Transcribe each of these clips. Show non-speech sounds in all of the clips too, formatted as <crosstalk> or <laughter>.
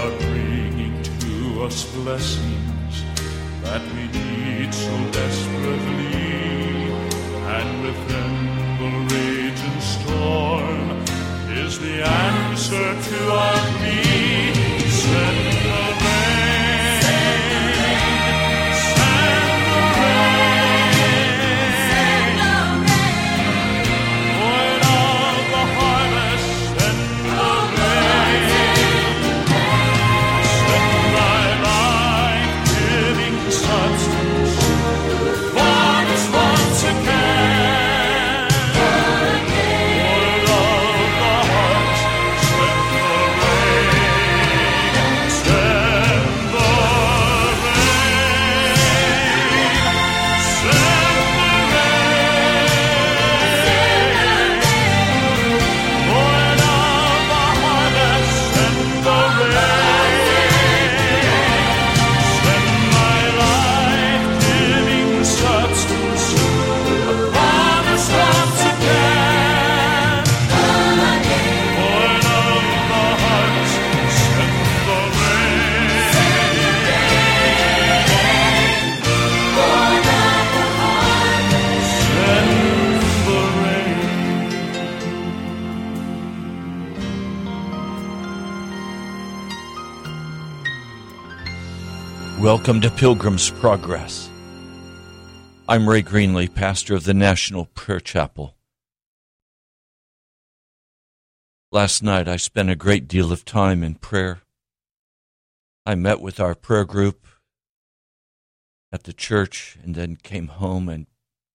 Are bringing to us blessings that we need so desperately. And within the raging storm is the answer to our Welcome to Pilgrim's Progress. I'm Ray Greenley, pastor of the National Prayer Chapel. Last night I spent a great deal of time in prayer. I met with our prayer group at the church and then came home and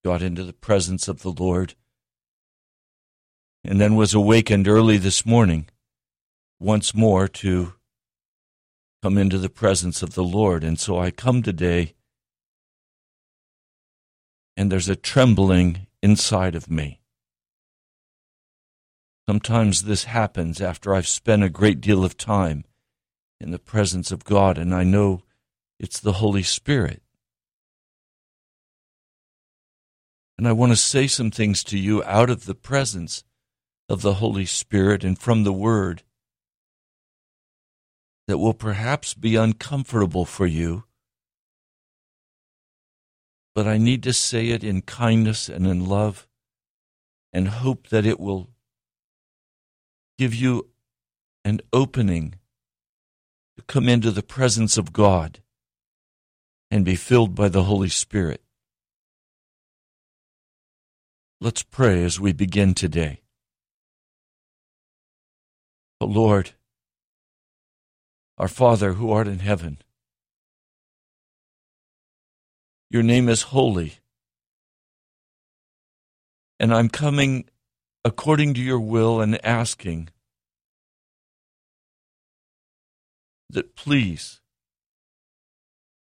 got into the presence of the Lord. And then was awakened early this morning once more to come into the presence of the Lord. And so I come today, and there's a trembling inside of me. Sometimes this happens after I've spent a great deal of time in the presence of God, and I know it's the Holy Spirit. And I want to say some things to you out of the presence of the Holy Spirit and from the Word that will perhaps be uncomfortable for you. But I need to say it in kindness and in love and hope that it will give you an opening to come into the presence of God and be filled by the Holy Spirit. Let's pray as we begin today. Oh Lord, our Father who art in heaven, your name is holy. And I'm coming according to your will and asking that please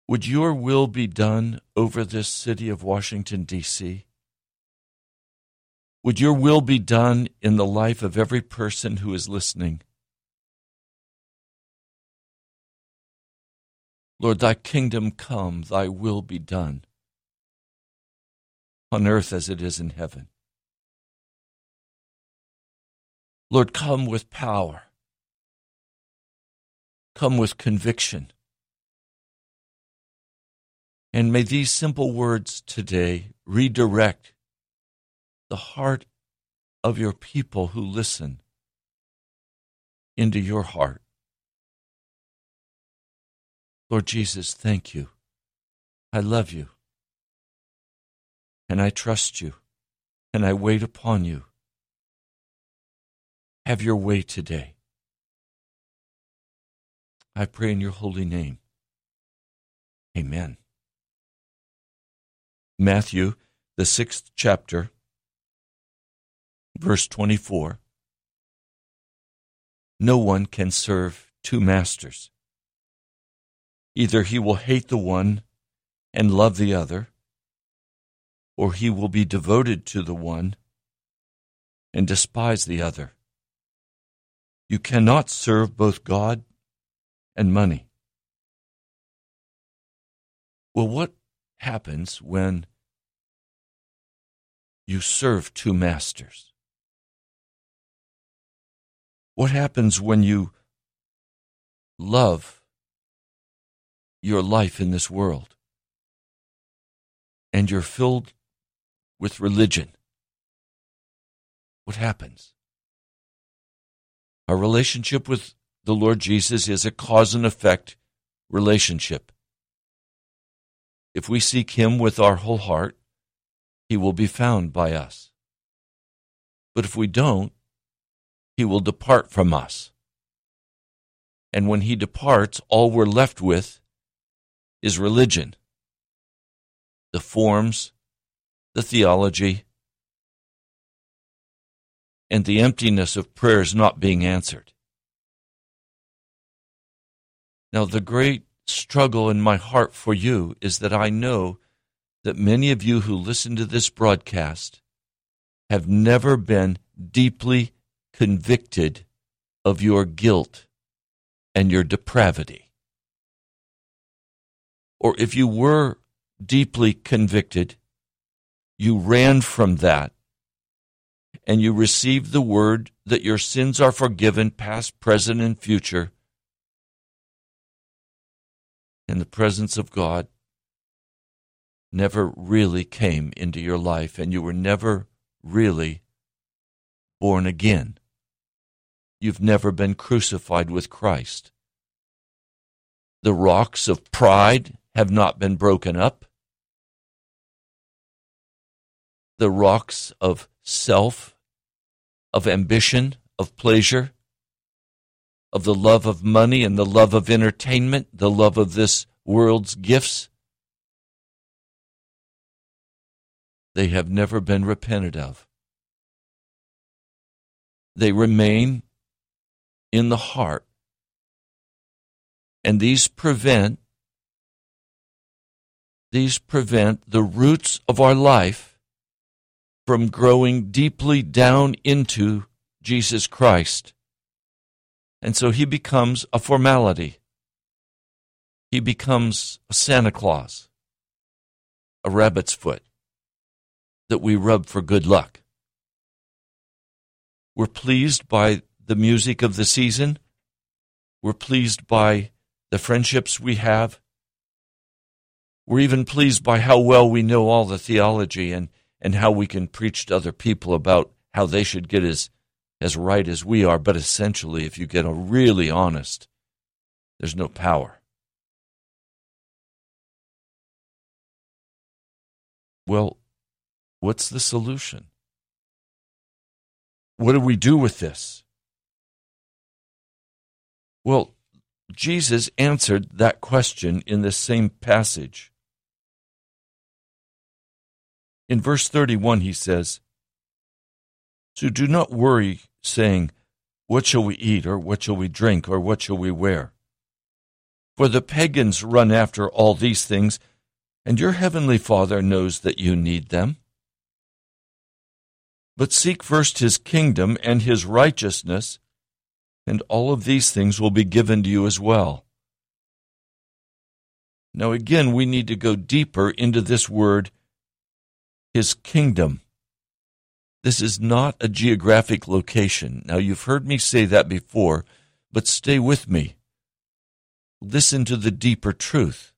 Would your will be done over this city of Washington, D.C.? Would your will be done in the life of every person who is listening? Lord, thy kingdom come, thy will be done, on earth as it is in heaven. Lord, come with power, come with conviction. And may these simple words today redirect the heart of your people who listen into your heart. Lord Jesus, thank you. I love you. And I trust you. And I wait upon you. Have your way today. I pray in your holy name. Amen. Matthew, the sixth chapter, verse 24. No one can serve two masters. Either he will hate the one and love the other, or he will be devoted to the one and despise the other. You cannot serve both God and money. Well, what happens when you serve two masters? What happens when you love your life in this world and you're filled with religion? What happens? Our relationship with the Lord Jesus is a cause and effect relationship. If we seek Him with our whole heart, He will be found by us. But if we don't, He will depart from us. And when He departs, all we're left with is religion the forms, the theology, and the emptiness of prayers not being answered. Now, the great struggle in my heart for you is that I know that many of you who listen to this broadcast have never been deeply convicted of your guilt and your depravity. Or if you were deeply convicted, you ran from that and you received the word that your sins are forgiven, past, present, and future and the presence of God never really came into your life, and you were never really born again. You've never been crucified with Christ. The rocks of pride have not been broken up. The rocks of self, of ambition, of pleasure, of the love of money and the love of entertainment, the love of this world's gifts, they have never been repented of. They remain in the heart. And these prevent these prevent the roots of our life from growing deeply down into Jesus Christ. And so he becomes a formality. He becomes a Santa Claus, a rabbit's foot that we rub for good luck. We're pleased by the music of the season. We're pleased by the friendships we have. We're even pleased by how well we know all the theology and, and how we can preach to other people about how they should get as as right as we are, but essentially, if you get a really honest, there's no power. Well, what's the solution? What do we do with this? Well, Jesus answered that question in the same passage. In verse 31, he says, So do not worry saying, What shall we eat, or what shall we drink, or what shall we wear? For the pagans run after all these things, and your heavenly Father knows that you need them. But seek first his kingdom and his righteousness, and all of these things will be given to you as well. Now, again, we need to go deeper into this word, his kingdom. This is not a geographic location. Now, you've heard me say that before, but stay with me. Listen to the deeper truth.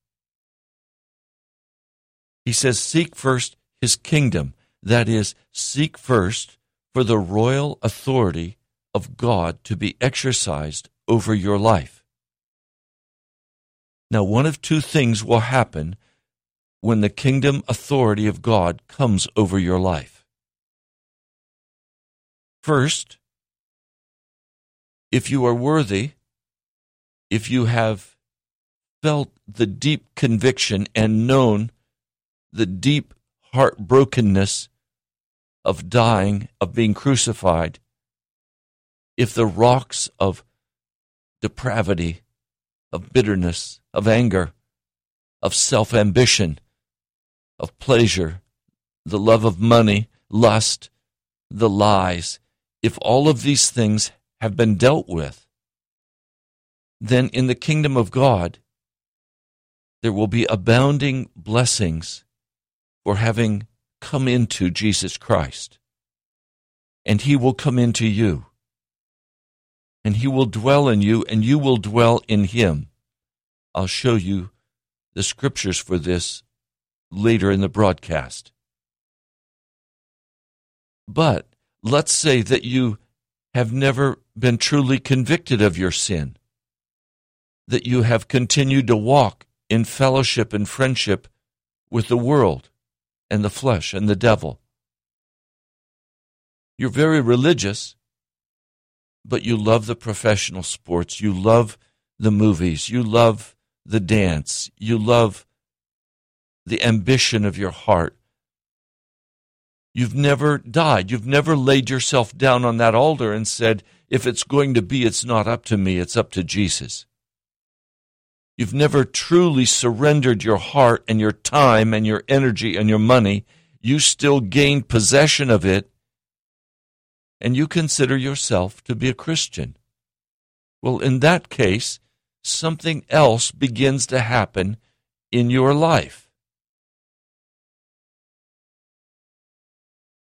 He says, Seek first his kingdom. That is, seek first for the royal authority of God to be exercised over your life. Now, one of two things will happen when the kingdom authority of God comes over your life. First, if you are worthy, if you have felt the deep conviction and known the deep heartbrokenness of dying, of being crucified, if the rocks of depravity, of bitterness, of anger, of self ambition, of pleasure, the love of money, lust, the lies, if all of these things have been dealt with, then in the kingdom of God, there will be abounding blessings for having come into Jesus Christ. And he will come into you. And he will dwell in you, and you will dwell in him. I'll show you the scriptures for this later in the broadcast. But let's say that you have never been truly convicted of your sin, that you have continued to walk in fellowship and friendship with the world and the flesh and the devil. You're very religious, but you love the professional sports, you love the movies, you love the dance, you love the ambition of your heart. You've never died. You've never laid yourself down on that altar and said, if it's going to be, it's not up to me, it's up to Jesus. You've never truly surrendered your heart and your time and your energy and your money. You still gained possession of it, and you consider yourself to be a Christian. Well, in that case, something else begins to happen in your life.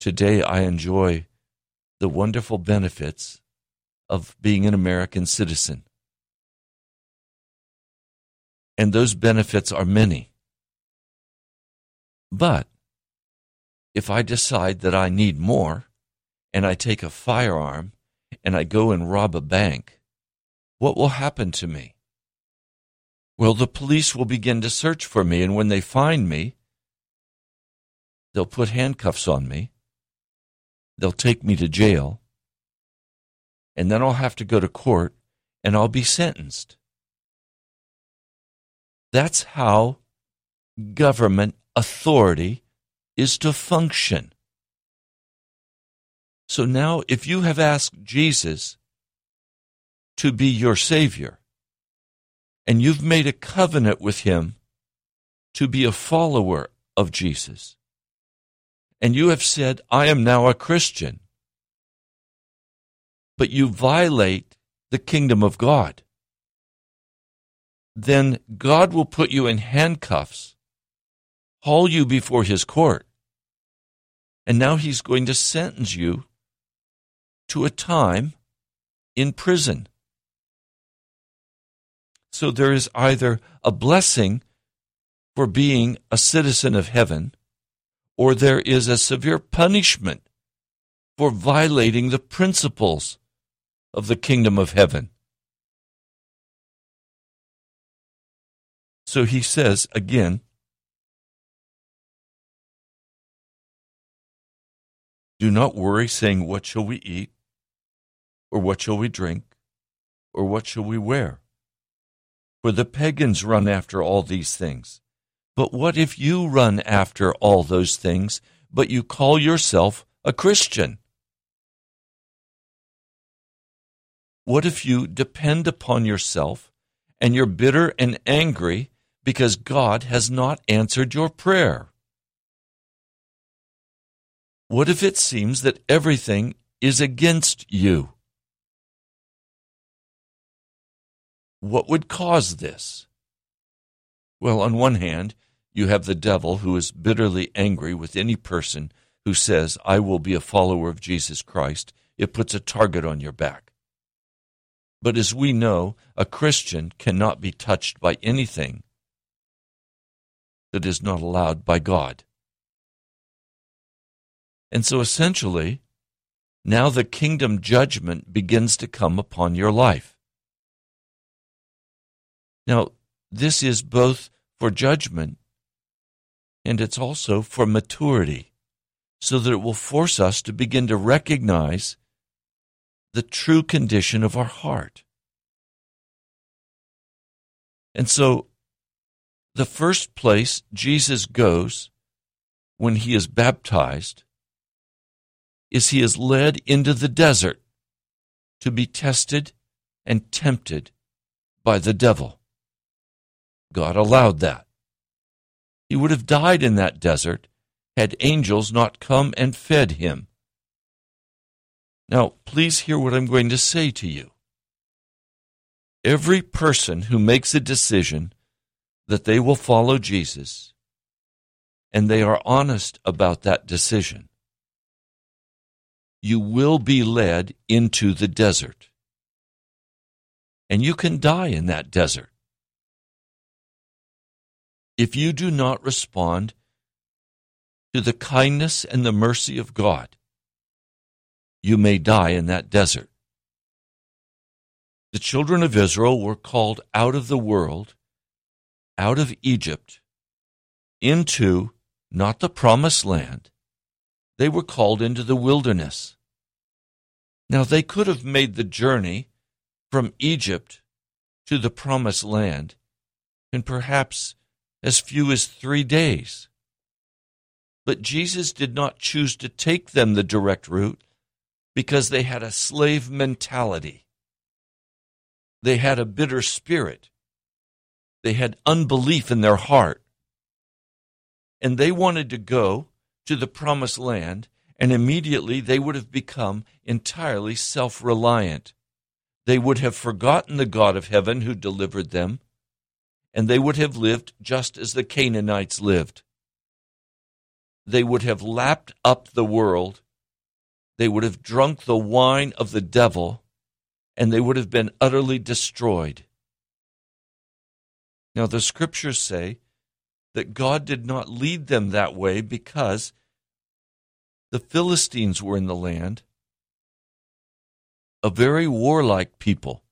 Today, I enjoy the wonderful benefits of being an American citizen. And those benefits are many. But if I decide that I need more, and I take a firearm and I go and rob a bank, what will happen to me? Well, the police will begin to search for me, and when they find me, they'll put handcuffs on me, they'll take me to jail, and then I'll have to go to court and I'll be sentenced. That's how government authority is to function. So now, if you have asked Jesus to be your Savior, and you've made a covenant with Him to be a follower of Jesus, and you have said, I am now a Christian, but you violate the kingdom of God, then God will put you in handcuffs, haul you before his court, and now he's going to sentence you to a time in prison. So there is either a blessing for being a citizen of heaven, or there is a severe punishment for violating the principles of the kingdom of heaven. So he says again, Do not worry, saying, What shall we eat? Or what shall we drink? Or what shall we wear? For the pagans run after all these things. But what if you run after all those things, but you call yourself a Christian? What if you depend upon yourself and you're bitter and angry because God has not answered your prayer? What if it seems that everything is against you? What would cause this? Well, on one hand, you have the devil who is bitterly angry with any person who says, I will be a follower of Jesus Christ. It puts a target on your back. But as we know, a Christian cannot be touched by anything that is not allowed by God. And so essentially, now the kingdom judgment begins to come upon your life. Now, this is both for judgment and it's also for maturity, so that it will force us to begin to recognize the true condition of our heart. And so, the first place Jesus goes when he is baptized is he is led into the desert to be tested and tempted by the devil. God allowed that. He would have died in that desert had angels not come and fed him. Now, please hear what I'm going to say to you. Every person who makes a decision that they will follow Jesus and they are honest about that decision, you will be led into the desert. And you can die in that desert. If you do not respond to the kindness and the mercy of God, you may die in that desert. The children of Israel were called out of the world, out of Egypt, into not the promised land. They were called into the wilderness. Now, they could have made the journey from Egypt to the promised land in perhaps as few as three days. But Jesus did not choose to take them the direct route because they had a slave mentality. They had a bitter spirit. They had unbelief in their heart. And they wanted to go to the promised land and immediately they would have become entirely self reliant. They would have forgotten the God of heaven who delivered them, and they would have lived just as the Canaanites lived. They would have lapped up the world, they would have drunk the wine of the devil, and they would have been utterly destroyed. Now, the scriptures say that God did not lead them that way because the Philistines were in the land, a very warlike people.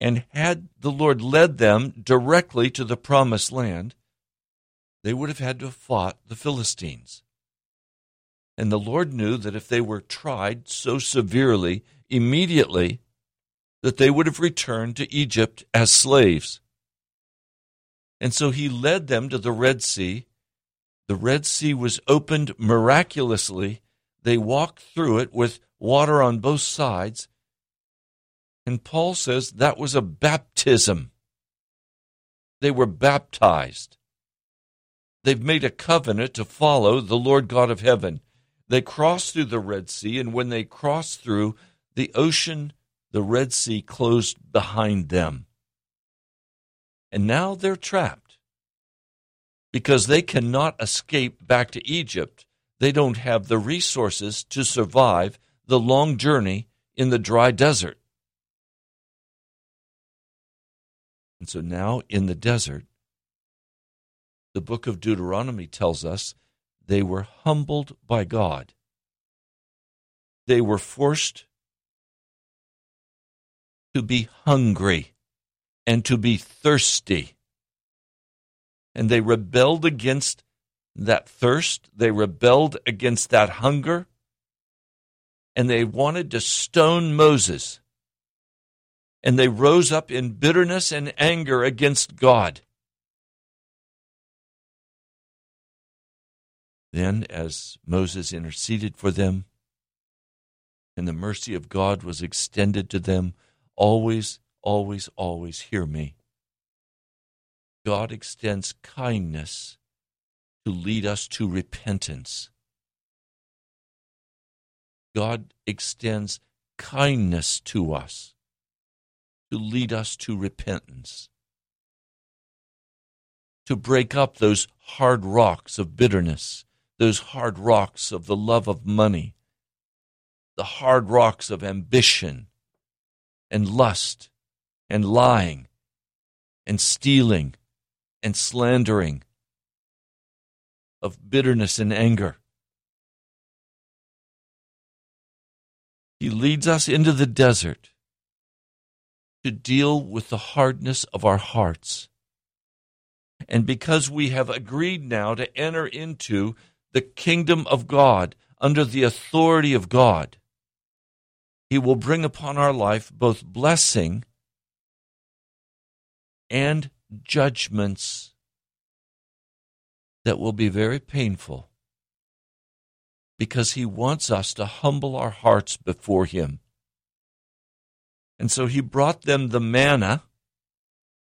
And had the Lord led them directly to the promised land, they would have had to have fought the Philistines. And the Lord knew that if they were tried so severely immediately, that they would have returned to Egypt as slaves. And so he led them to the Red Sea the Red Sea was opened miraculously. They walked through it with water on both sides. And Paul says that was a baptism. They were baptized. They've made a covenant to follow the Lord God of heaven. They crossed through the Red Sea, and when they crossed through, the ocean, the Red Sea, closed behind them. And now they're trapped because they cannot escape back to Egypt. They don't have the resources to survive the long journey in the dry desert. And so now in the desert, the book of Deuteronomy tells us they were humbled by God. They were forced to be hungry and to be thirsty and they rebelled against that thirst. They rebelled against that hunger. And they wanted to stone Moses. And they rose up in bitterness and anger against God. Then, as Moses interceded for them, and the mercy of God was extended to them, always, always, always hear me. God extends kindness to lead us to repentance. God extends kindness to us to lead us to repentance, to break up those hard rocks of bitterness, those hard rocks of the love of money, the hard rocks of ambition and lust and lying and stealing and slandering, of bitterness and anger. He leads us into the desert to deal with the hardness of our hearts. And because we have agreed now to enter into the kingdom of God under the authority of God, He will bring upon our life both blessing and judgments that will be very painful because He wants us to humble our hearts before Him. And so He brought them the manna.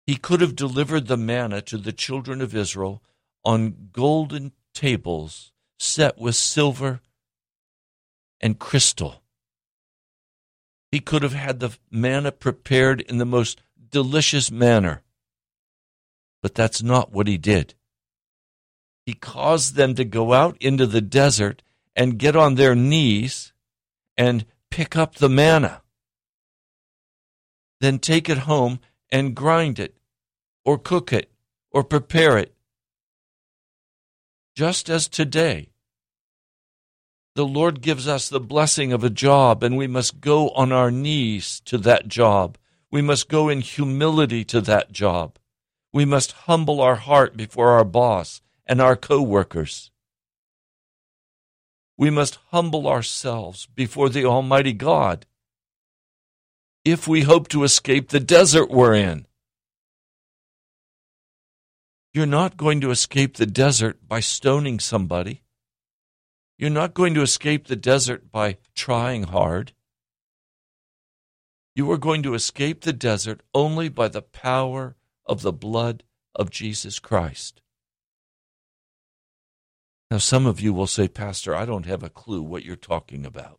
He could have delivered the manna to the children of Israel on golden tables set with silver and crystal. He could have had the manna prepared in the most delicious manner. But that's not what he did. He caused them to go out into the desert and get on their knees and pick up the manna. Then take it home and grind it, or cook it, or prepare it. Just as today, the Lord gives us the blessing of a job, and we must go on our knees to that job. We must go in humility to that job. We must humble our heart before our boss and our co workers. We must humble ourselves before the Almighty God if we hope to escape the desert we're in. You're not going to escape the desert by stoning somebody. You're not going to escape the desert by trying hard. You are going to escape the desert only by the power of the blood of Jesus Christ. Now, some of you will say, Pastor, I don't have a clue what you're talking about.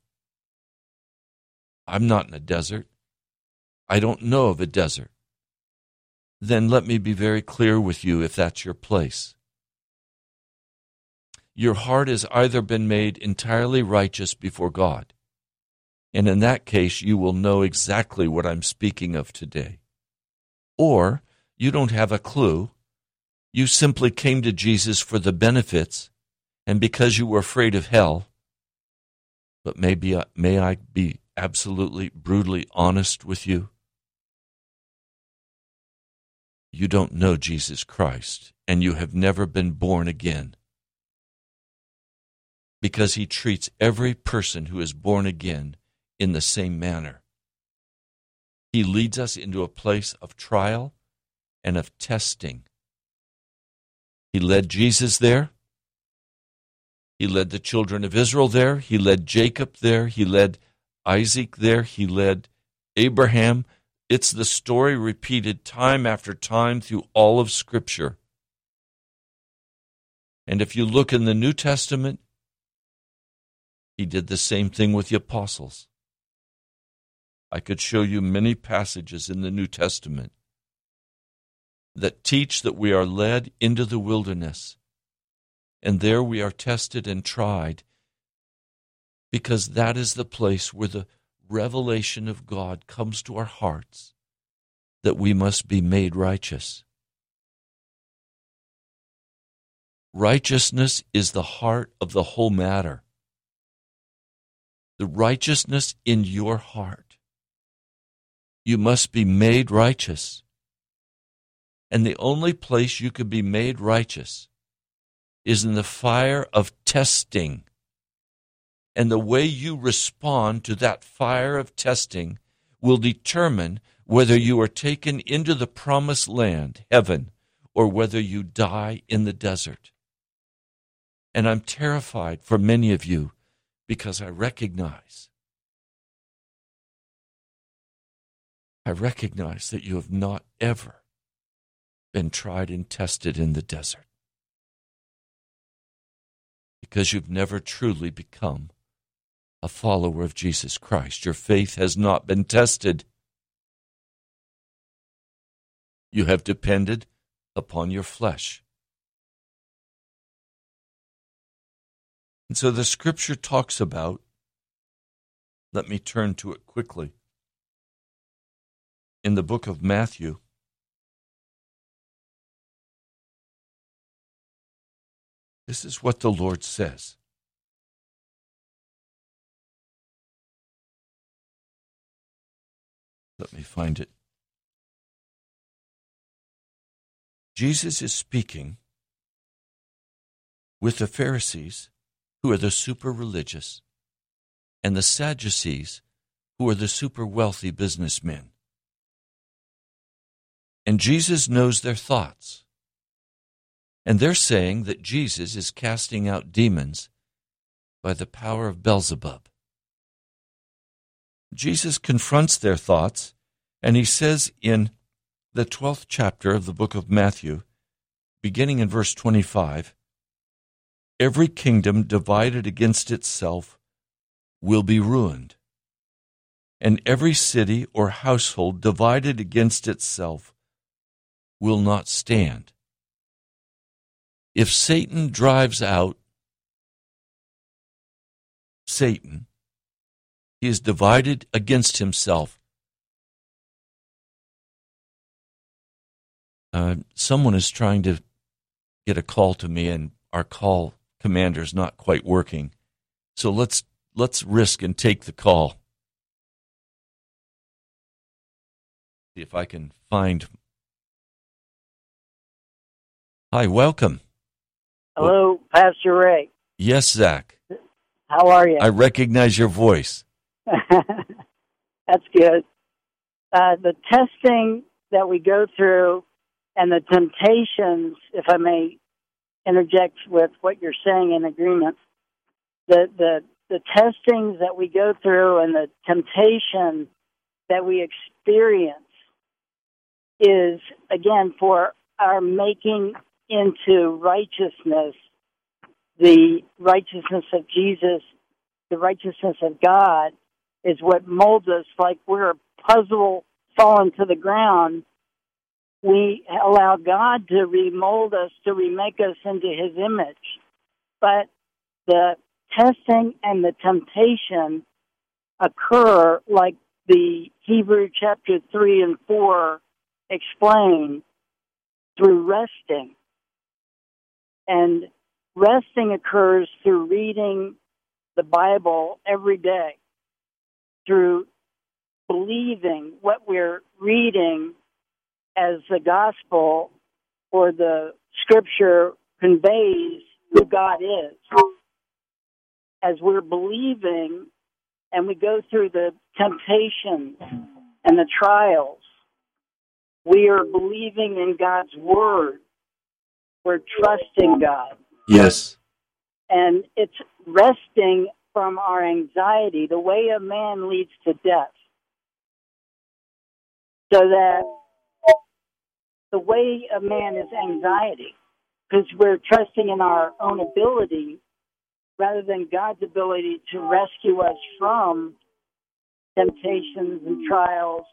I'm not in a desert. I don't know of a desert. Then let me be very clear with you if that's your place. Your heart has either been made entirely righteous before God, and in that case, you will know exactly what I'm speaking of today. Or you don't have a clue. You simply came to Jesus for the benefits and because you were afraid of hell. But maybe uh, may I be absolutely brutally honest with you? You don't know Jesus Christ and you have never been born again. Because he treats every person who is born again in the same manner. He leads us into a place of trial and of testing. He led Jesus there. He led the children of Israel there. He led Jacob there. He led Isaac there. He led Abraham. It's the story repeated time after time through all of Scripture. And if you look in the New Testament, he did the same thing with the apostles. I could show you many passages in the New Testament that teach that we are led into the wilderness, and there we are tested and tried, because that is the place where the revelation of God comes to our hearts that we must be made righteous. Righteousness is the heart of the whole matter. The righteousness in your heart. You must be made righteous. And the only place you can be made righteous is in the fire of testing. And the way you respond to that fire of testing will determine whether you are taken into the promised land, heaven, or whether you die in the desert. And I'm terrified for many of you because I recognize I recognize that you have not ever been tried and tested in the desert because you've never truly become a follower of Jesus Christ. Your faith has not been tested. You have depended upon your flesh. And so the scripture talks about, let me turn to it quickly. In the book of Matthew, this is what the Lord says. Let me find it. Jesus is speaking with the Pharisees, who are the super religious, and the Sadducees, who are the super wealthy businessmen. And Jesus knows their thoughts. And they're saying that Jesus is casting out demons by the power of Beelzebub. Jesus confronts their thoughts, and he says in the 12th chapter of the book of Matthew, beginning in verse 25 Every kingdom divided against itself will be ruined, and every city or household divided against itself will not stand. If Satan drives out Satan, he is divided against himself. Uh, someone is trying to get a call to me, and our call commander is not quite working. So let's let's risk and take the call. See if I can find. Hi, welcome. Hello, Pastor Ray. Yes, Zach. How are you? I recognize your voice. <laughs> That's good. Uh, the testing that we go through and the temptations, if I may interject with what you're saying in agreement, the, the, the testings that we go through and the temptation that we experience is, again, for our making into righteousness the righteousness of Jesus, the righteousness of God, is what molds us like we're a puzzle fallen to the ground. We allow God to remold us, to remake us into His image. But the testing and the temptation occur like the Hebrew chapter 3 and 4 explain through resting. And resting occurs through reading the Bible every day, through believing what we're reading as the gospel or the scripture conveys who God is. As we're believing and we go through the temptations and the trials, we are believing in God's word. We're trusting God. Yes. And it's resting from our anxiety. The way of man leads to death. So that the way of man is anxiety because we're trusting in our own ability rather than God's ability to rescue us from temptations and trials.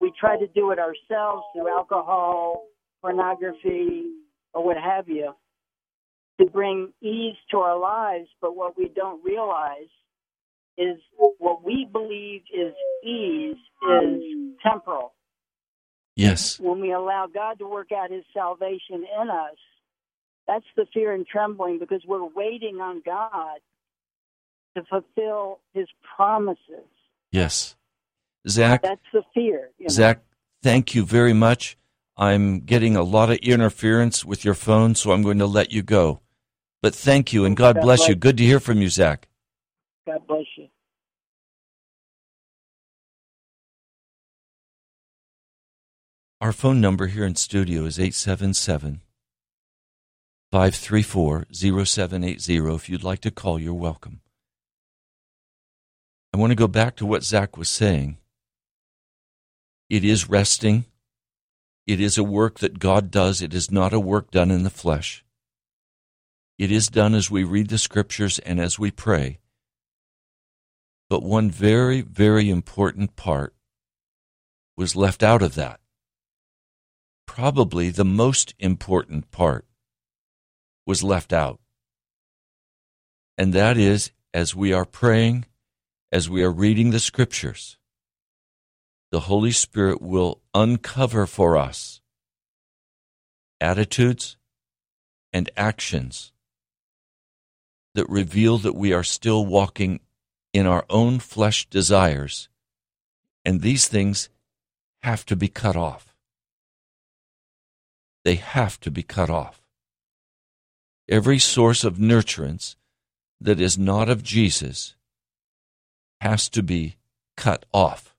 We try to do it ourselves through alcohol, pornography, or what have you to bring ease to our lives, but what we don't realize is what we believe is ease is temporal. Yes. When we allow God to work out his salvation in us, that's the fear and trembling because we're waiting on God to fulfill his promises. Yes. Zach, That's the fear. You know? Zach, thank you very much. I'm getting a lot of interference with your phone, so I'm going to let you go. But thank you, and God God bless you. Good to hear from you, Zach. God bless you. Our phone number here in studio is 877 534 0780. If you'd like to call, you're welcome. I want to go back to what Zach was saying. It is resting. It is a work that God does. It is not a work done in the flesh. It is done as we read the scriptures and as we pray. But one very, very important part was left out of that. Probably the most important part was left out. And that is as we are praying, as we are reading the scriptures, the Holy Spirit will uncover for us attitudes and actions that reveal that we are still walking in our own flesh desires, and these things have to be cut off. They have to be cut off. Every source of nurturance that is not of Jesus has to be cut off.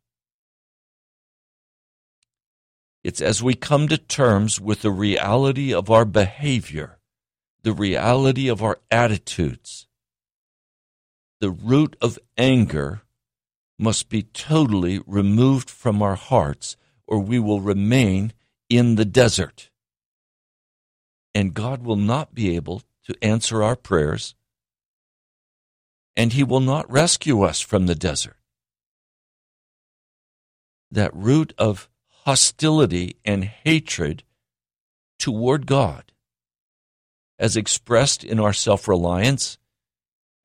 It's as we come to terms with the reality of our behavior, the reality of our attitudes. The root of anger must be totally removed from our hearts, or we will remain in the desert. And God will not be able to answer our prayers, and He will not rescue us from the desert. That root of hostility and hatred toward God, as expressed in our self reliance,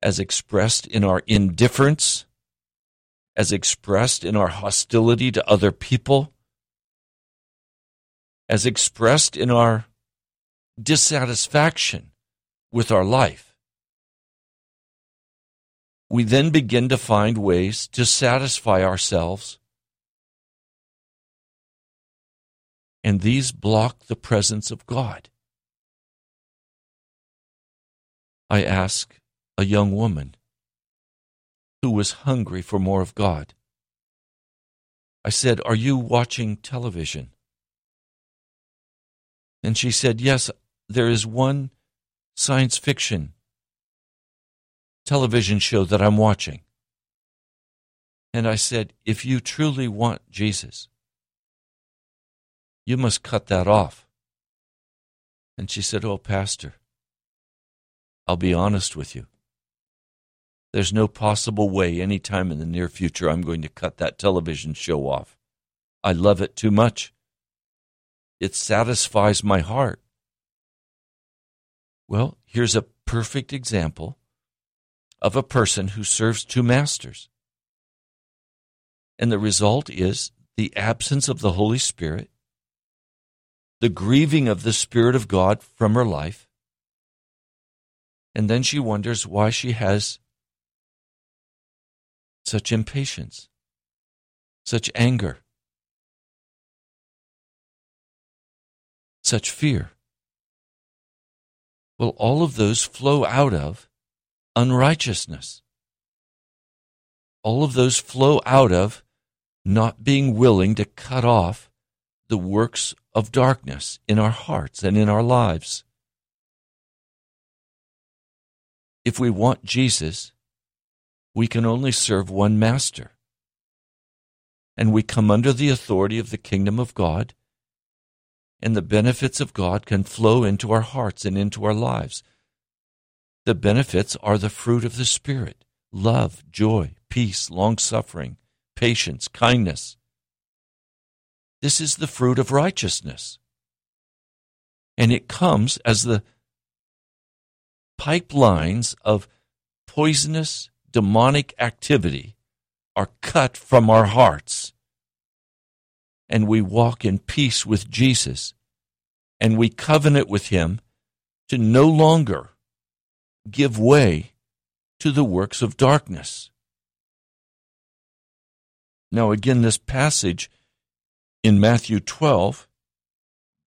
as expressed in our indifference, as expressed in our hostility to other people, as expressed in our dissatisfaction with our life. We then begin to find ways to satisfy ourselves and these block the presence of God. I ask a young woman who was hungry for more of God. I said, Are you watching television? And she said, Yes, there is one science fiction television show that I'm watching. And I said, If you truly want Jesus, you must cut that off. And she said, Oh, Pastor, I'll be honest with you. There's no possible way any time in the near future I'm going to cut that television show off. I love it too much. It satisfies my heart. Well, here's a perfect example of a person who serves two masters. And the result is the absence of the Holy Spirit the grieving of the Spirit of God from her life. And then she wonders why she has such impatience, such anger, such fear. Well, all of those flow out of unrighteousness. All of those flow out of not being willing to cut off the works of darkness in our hearts and in our lives. If we want Jesus, we can only serve one master. And we come under the authority of the kingdom of God, and the benefits of God can flow into our hearts and into our lives. The benefits are the fruit of the Spirit love, joy, peace, long suffering, patience, kindness, this is the fruit of righteousness. And it comes as the pipelines of poisonous, demonic activity are cut from our hearts. And we walk in peace with Jesus. And we covenant with Him to no longer give way to the works of darkness. Now, again, this passage in Matthew 12,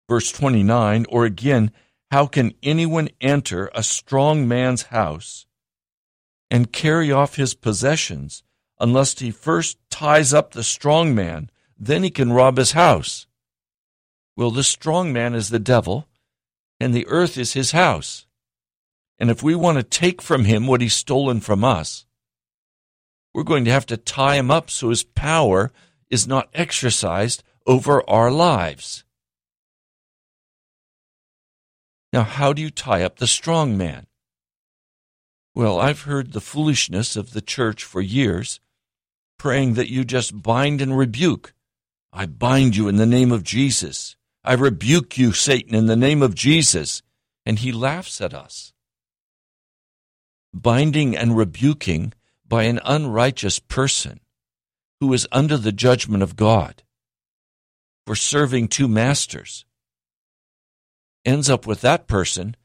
verse 29, or again, how can anyone enter a strong man's house and carry off his possessions unless he first ties up the strong man? Then he can rob his house. Well, the strong man is the devil, and the earth is his house. And if we want to take from him what he's stolen from us, we're going to have to tie him up so his power is not exercised over our lives. Now, how do you tie up the strong man? Well, I've heard the foolishness of the church for years, praying that you just bind and rebuke. I bind you in the name of Jesus. I rebuke you, Satan, in the name of Jesus. And he laughs at us. Binding and rebuking by an unrighteous person who is under the judgment of God for serving two masters ends up with that person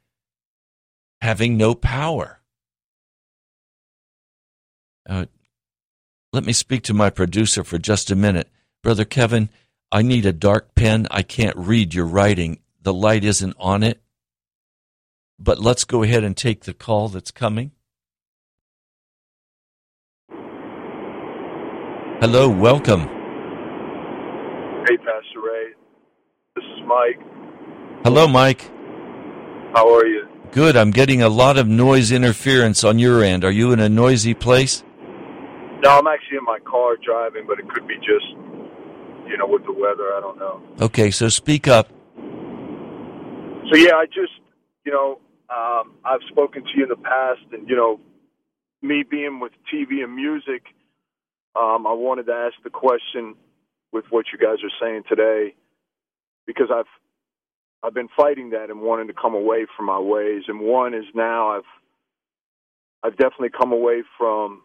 having no power. Uh, let me speak to my producer for just a minute. Brother Kevin, I need a dark pen. I can't read your writing. The light isn't on it. But let's go ahead and take the call that's coming. Hello, welcome. Hey, Pastor Ray. This is Mike. Hello, Mike. How are you? Good. I'm getting a lot of noise interference on your end. Are you in a noisy place? No, I'm actually in my car driving, but it could be just, you know, with the weather. I don't know. Okay, so speak up. So, yeah, I just, you know, um, I've spoken to you in the past, and, you know, me being with TV and music, um, I wanted to ask the question with what you guys are saying today because I've I've been fighting that and wanting to come away from my ways. And one is now I've I've definitely come away from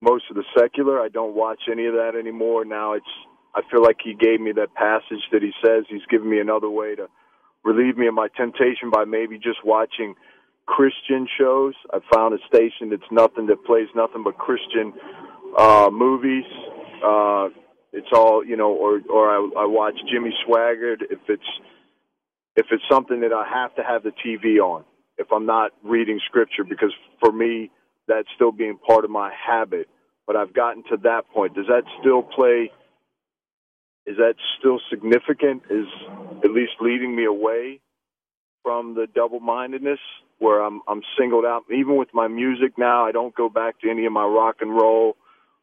most of the secular. I don't watch any of that anymore. Now it's I feel like he gave me that passage that he says he's given me another way to relieve me of my temptation by maybe just watching Christian shows. I found a station that's nothing that plays nothing but Christian uh, movies. Uh, it's all you know, or or I, I watch Jimmy Swaggart if it's if it's something that I have to have the TV on. If I'm not reading scripture, because for me that's still being part of my habit. But I've gotten to that point. Does that still play? Is that still significant? Is at least leading me away from the double-mindedness where I'm I'm singled out. Even with my music now, I don't go back to any of my rock and roll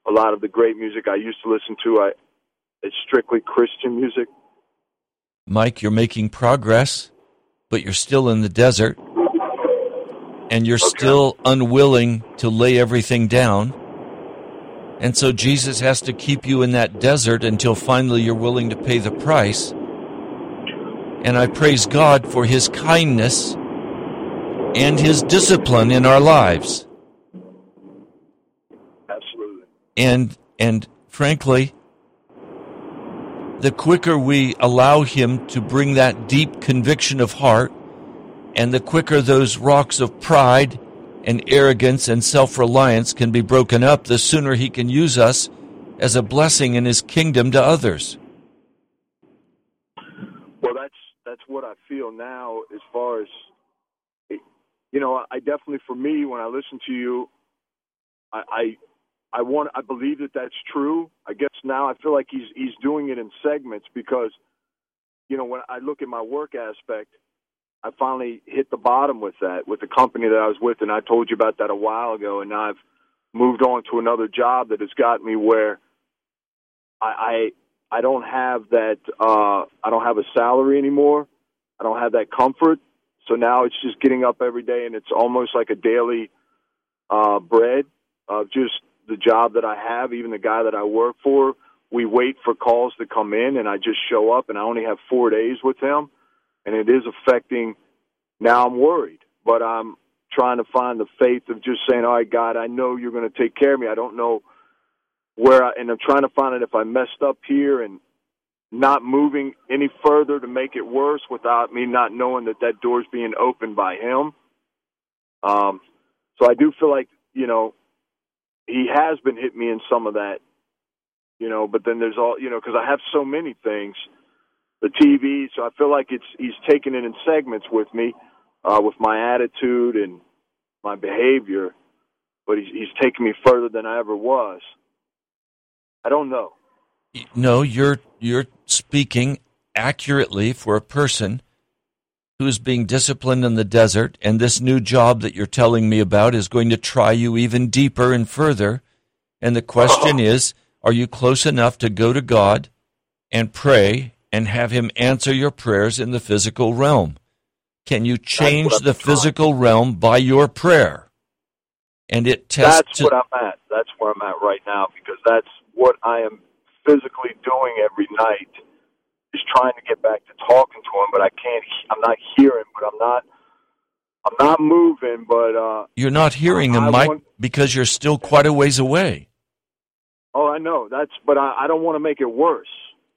a lot of the great music I used to listen to. I it's strictly Christian music. Mike, you're making progress, but you're still in the desert, and you're Okay. still unwilling to lay everything down. And so Jesus has to keep you in that desert until finally you're willing to pay the price. And I praise God for his kindness and his discipline in our lives. Absolutely. and and frankly the quicker we allow him to bring that deep conviction of heart and the quicker those rocks of pride and arrogance and self-reliance can be broken up the sooner he can use us as a blessing in his kingdom to others Well, that's that's what I feel now. As far as you know, I definitely for me when I listen to you, I I, I want I believe that that's true. I guess now I feel like he's he's doing it in segments because you know when I look at my work aspect, I finally hit the bottom with that with the company that I was with, and I told you about that a while ago, and now I've moved on to another job that has got me where I, I I don't have that. Uh, I don't have a salary anymore. I don't have that comfort. So now it's just getting up every day, and it's almost like a daily uh, bread of just the job that I have. Even the guy that I work for, we wait for calls to come in, and I just show up, and I only have four days with him, and it is affecting. Now I'm worried, but I'm trying to find the faith of just saying, "All right, God, I know you're going to take care of me. I don't know." where I, and I'm trying to find out if I messed up here and not moving any further to make it worse without me not knowing that that door's being opened by him. Um, so I do feel like you know he has been hitting me in some of that, you know. But then there's all you know because I have so many things, the TV. So I feel like it's he's taking it in segments with me, uh, with my attitude and my behavior. But he's he's taking me further than I ever was. I don't know. no you're you're speaking accurately for a person who's being disciplined in the desert and this new job that you're telling me about is going to try you even deeper and further and the question is Are you close enough to go to God and pray and have Him answer your prayers in the physical realm? Can you change the physical realm by your prayer? And it tests. That's what I'm at. That's where I'm at right now because that's what I am physically doing every night. Is trying to get back to talking to him, but I can't. I'm not hearing, but I'm not. I'm not moving, but uh you're not hearing Him, I Mike, want- because you're still quite a ways away. oh, I know that's. But I, I don't want to make it worse.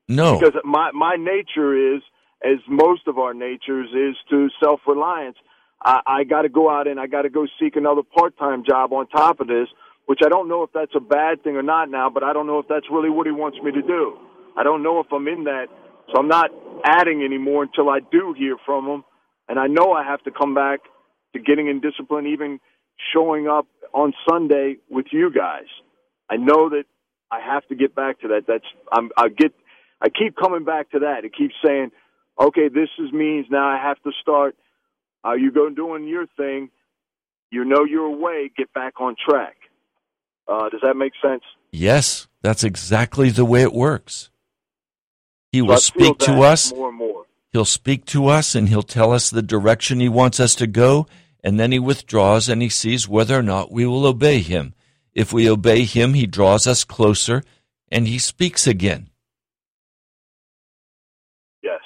No. because my my nature is as most of our natures is to self reliance. I, I got to go out and I got to go seek another part time job on top of this, which I don't know if that's a bad thing or not now, but I don't know if that's really what he wants me to do. I don't know if I'm in that, so I'm not adding anymore until I do hear from him, and I know I have to come back to getting in discipline, even showing up on Sunday with you guys. I know that I have to get back to that. That's I'm I get I keep coming back to that. It keeps saying, okay, this is means now I have to start. Uh, you go doing your thing. You know your way. Get back on track. Uh, does that make sense? Yes, that's exactly the way it works. He will speak to us. more and more. He'll speak to us and he'll tell us the direction he wants us to go, and then he withdraws and he sees whether or not we will obey him. If we obey him, he draws us closer and he speaks again. Yes,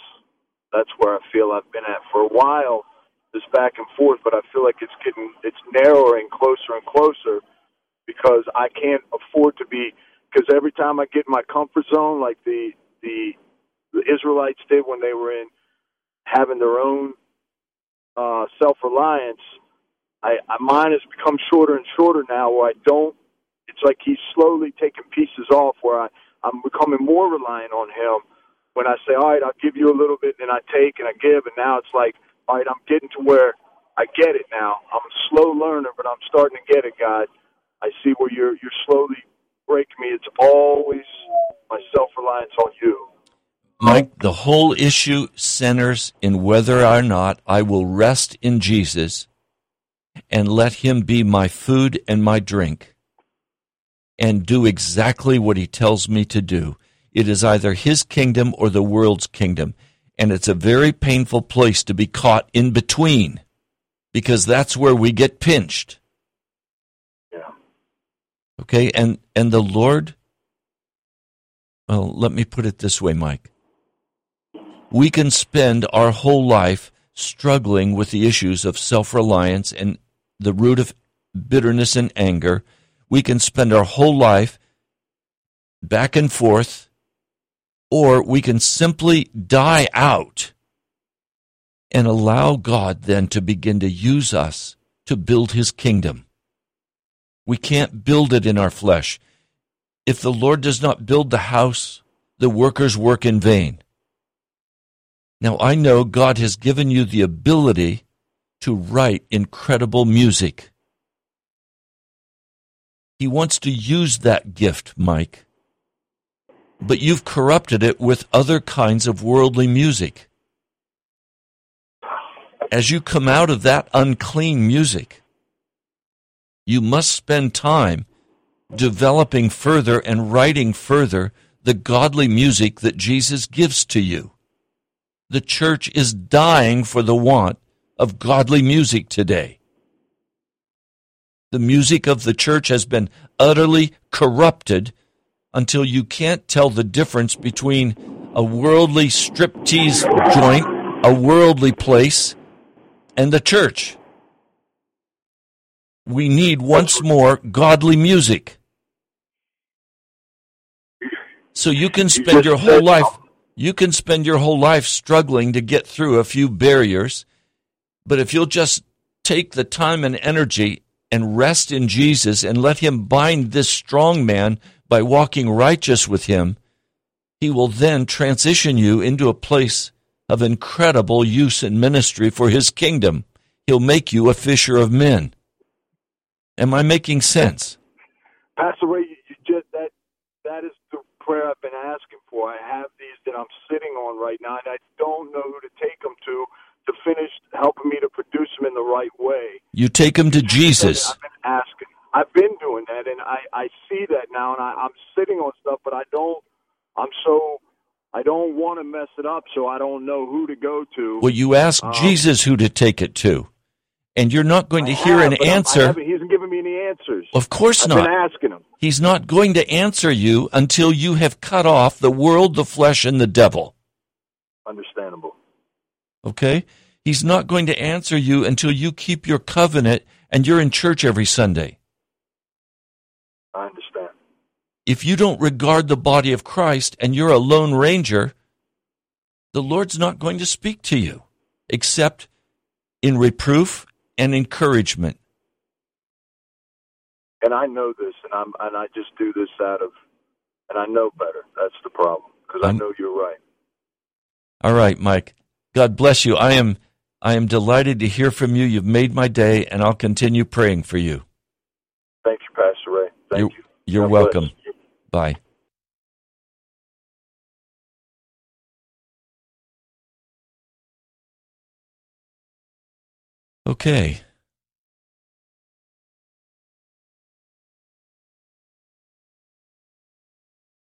that's where I feel I've been at for a while. This back and forth, but I feel like it's getting it's narrowing closer and closer because I can't afford to be because every time I get in my comfort zone, like the the the Israelites did when they were in having their own uh, self reliance, I, I mine has become shorter and shorter now. Where I don't, it's like he's slowly taking pieces off. Where I I'm becoming more reliant on him when I say, all right, I'll give you a little bit, and then I take and I give, and now it's like, all right, I'm getting to where I get it now. I'm a slow learner, but I'm starting to get it, God. I see where you're you're slowly breaking me. It's always my self reliance on you. Mike, the whole issue centers in whether or not I will rest in Jesus and let him be my food and my drink and do exactly what he tells me to do. It is either his kingdom or the world's kingdom. And it's a very painful place to be caught in between because that's where we get pinched. Yeah. Okay, and and the Lord well, let me put it this way, Mike. We can spend our whole life struggling with the issues of self-reliance and the root of bitterness and anger. We can spend our whole life back and forth or we can simply die out and allow God then to begin to use us to build his kingdom. We can't build it in our flesh. If the Lord does not build the house, the workers work in vain. Now, I know God has given you the ability to write incredible music. He wants to use that gift, Mike. But you've corrupted it with other kinds of worldly music. As you come out of that unclean music, you must spend time developing further and writing further the godly music that Jesus gives to you. The church is dying for the want of godly music today. The music of the church has been utterly corrupted until you can't tell the difference between a worldly striptease joint, a worldly place, and the church. We need once more godly music. So you can spend your whole life you can spend your whole life struggling to get through a few barriers, but if you'll just take the time and energy and rest in Jesus and let him bind this strong man by walking righteous with him, he will then transition you into a place of incredible use and ministry for his kingdom. He'll make you a fisher of men. Am I making sense? Pastor Ray, you, you just that that is the prayer I've been asking for. I have these that I'm sitting on right now, and I don't know who to take them to to finish helping me to produce them in the right way. You take them to Jesus. I've been asking. I've been doing that, and I I see that now, and I, I'm sitting on stuff, but I don't. I'm so. I don't want to mess it up, so I don't know who to go to. Well, you ask Um, Jesus who to take it to, and you're not going to I hear have, an answer. he hasn't given me any answers. Of course I've not. been asking him. He's not going to answer you until you have cut off the world, the flesh, and the devil. Understandable. Okay? He's not going to answer you until you keep your covenant and you're in church every Sunday. I understand. If you don't regard the body of Christ and you're a lone ranger, the Lord's not going to speak to you except in reproof and encouragement. And I know this, and I'm and I just do this out of, and I know better. That's the problem because I know you're right. All right, Mike. God bless you. I am I am delighted to hear from you. You've made my day and I'll continue praying for you. Thank you, Pastor Ray. Thank You're- you. You're God bless. welcome. Bye. Okay.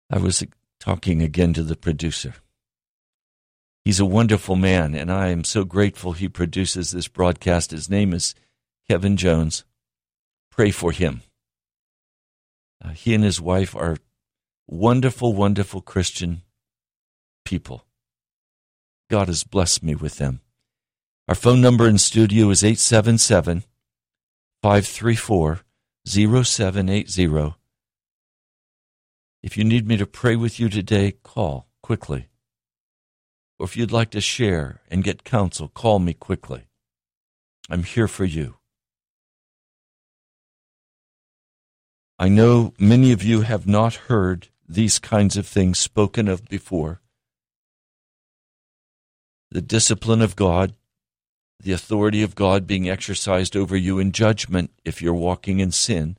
I was talking again to the producer. He's a wonderful man, and I am so grateful he produces this broadcast. His name is Kevin Jones. Pray for him. Uh, he and his wife are wonderful, wonderful Christian people. God has blessed me with them. Our phone number in studio is 877 534 0780. If you need me to pray with you today, call quickly. Or if you'd like to share and get counsel, call me quickly. I'm here for you. I know many of you have not heard these kinds of things spoken of before. The discipline of God, the authority of God being exercised over you in judgment if you're walking in sin.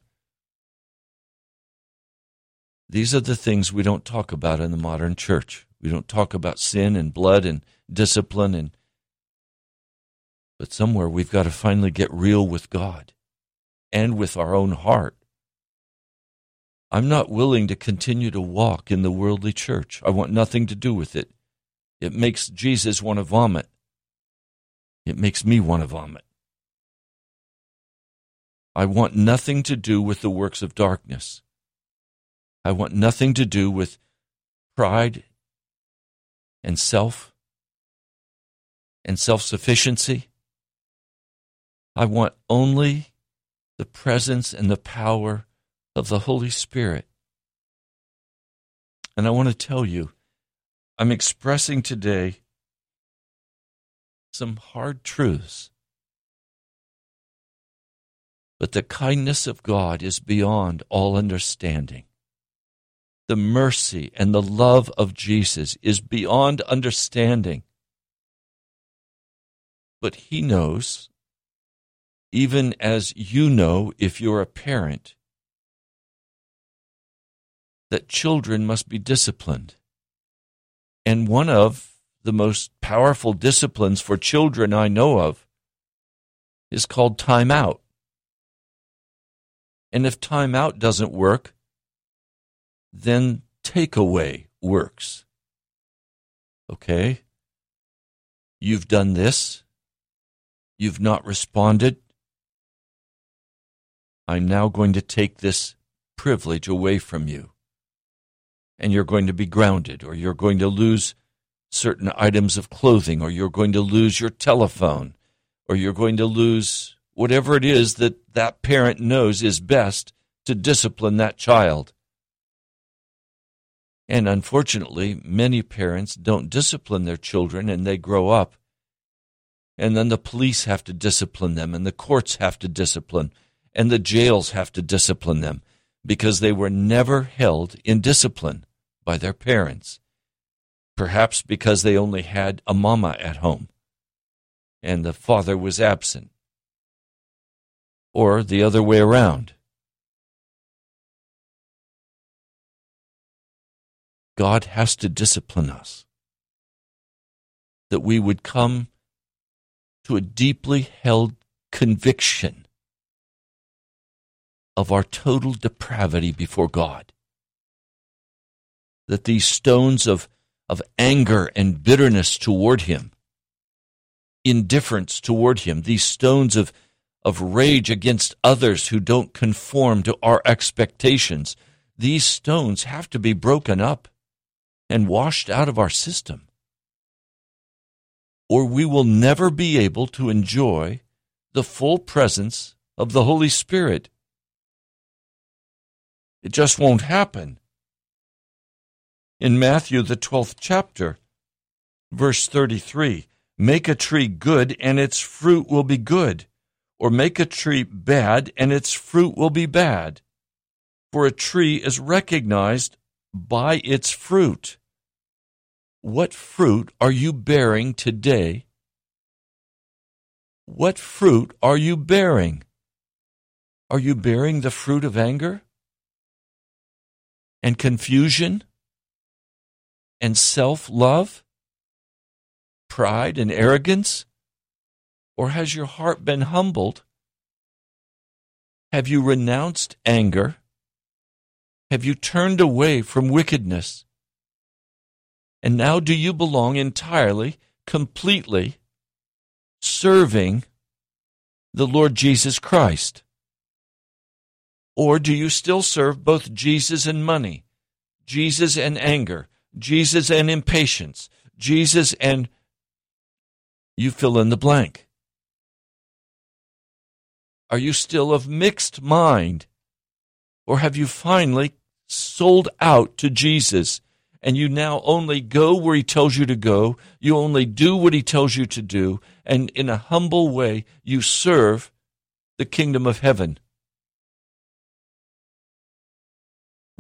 These are the things we don't talk about in the modern church. We don't talk about sin and blood and discipline and but somewhere we've got to finally get real with God and with our own heart. I'm not willing to continue to walk in the worldly church. I want nothing to do with it. It makes Jesus want to vomit. It makes me want to vomit. I want nothing to do with the works of darkness. I want nothing to do with pride and self and self sufficiency. I want only the presence and the power of the Holy Spirit. And I want to tell you, I'm expressing today some hard truths. But the kindness of God is beyond all understanding. The mercy and the love of Jesus is beyond understanding. But He knows, even as you know if you're a parent, that children must be disciplined. And one of the most powerful disciplines for children I know of is called time out. And if time out doesn't work, then takeaway works. Okay? You've done this. You've not responded. I'm now going to take this privilege away from you. And you're going to be grounded, or you're going to lose certain items of clothing, or you're going to lose your telephone, or you're going to lose whatever it is that that parent knows is best to discipline that child. And unfortunately, many parents don't discipline their children and they grow up. And then the police have to discipline them, and the courts have to discipline, and the jails have to discipline them because they were never held in discipline by their parents. Perhaps because they only had a mama at home and the father was absent. Or the other way around. God has to discipline us. That we would come to a deeply held conviction of our total depravity before God. That these stones of, of anger and bitterness toward Him, indifference toward Him, these stones of, of rage against others who don't conform to our expectations, these stones have to be broken up and washed out of our system. Or we will never be able to enjoy the full presence of the Holy Spirit. It just won't happen. In Matthew, the 12th chapter, verse 33, make a tree good and its fruit will be good, or make a tree bad and its fruit will be bad. For a tree is recognized by its fruit. What fruit are you bearing today? What fruit are you bearing? Are you bearing the fruit of anger and confusion and self love, pride and arrogance? Or has your heart been humbled? Have you renounced anger? Have you turned away from wickedness? And now do you belong entirely, completely, serving the Lord Jesus Christ? Or do you still serve both Jesus and money, Jesus and anger, Jesus and impatience, Jesus and you fill in the blank? Are you still of mixed mind? Or have you finally sold out to Jesus and you now only go where he tells you to go? You only do what he tells you to do, and in a humble way, you serve the kingdom of heaven.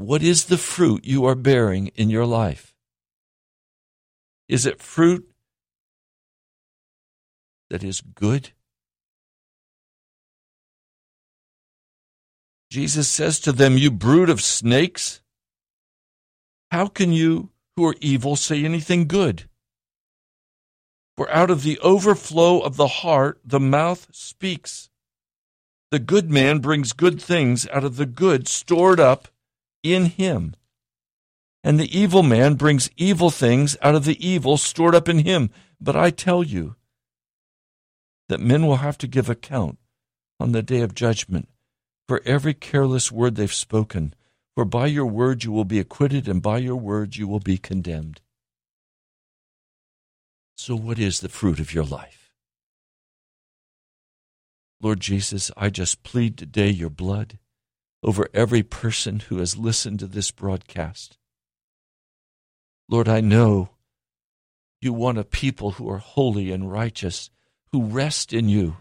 What is the fruit you are bearing in your life? Is it fruit that is good? Jesus says to them, You brood of snakes, how can you who are evil say anything good? For out of the overflow of the heart, the mouth speaks. The good man brings good things out of the good stored up in him. And the evil man brings evil things out of the evil stored up in him. But I tell you that men will have to give account on the day of judgment for every careless word they've spoken. For by your word you will be acquitted, and by your word you will be condemned. So, what is the fruit of your life? Lord Jesus, I just plead today your blood over every person who has listened to this broadcast. Lord, I know you want a people who are holy and righteous, who rest in you,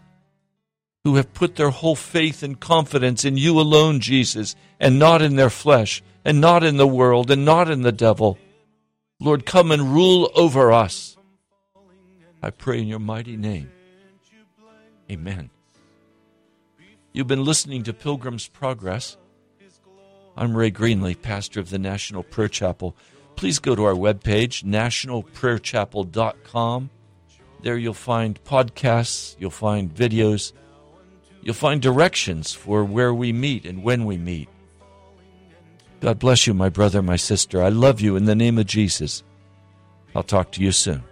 who have put their whole faith and confidence in you alone, Jesus, and not in their flesh, and not in the world, and not in the devil. Lord, come and rule over us. I pray in your mighty name. Amen. You've been listening to Pilgrim's Progress. I'm Ray Greenley, pastor of the National Prayer Chapel. Please go to our webpage, nationalprayerchapel.com. There you'll find podcasts, you'll find videos, you'll find directions for where we meet and when we meet. God bless you, my brother, my sister. I love you in the name of Jesus. I'll talk to you soon.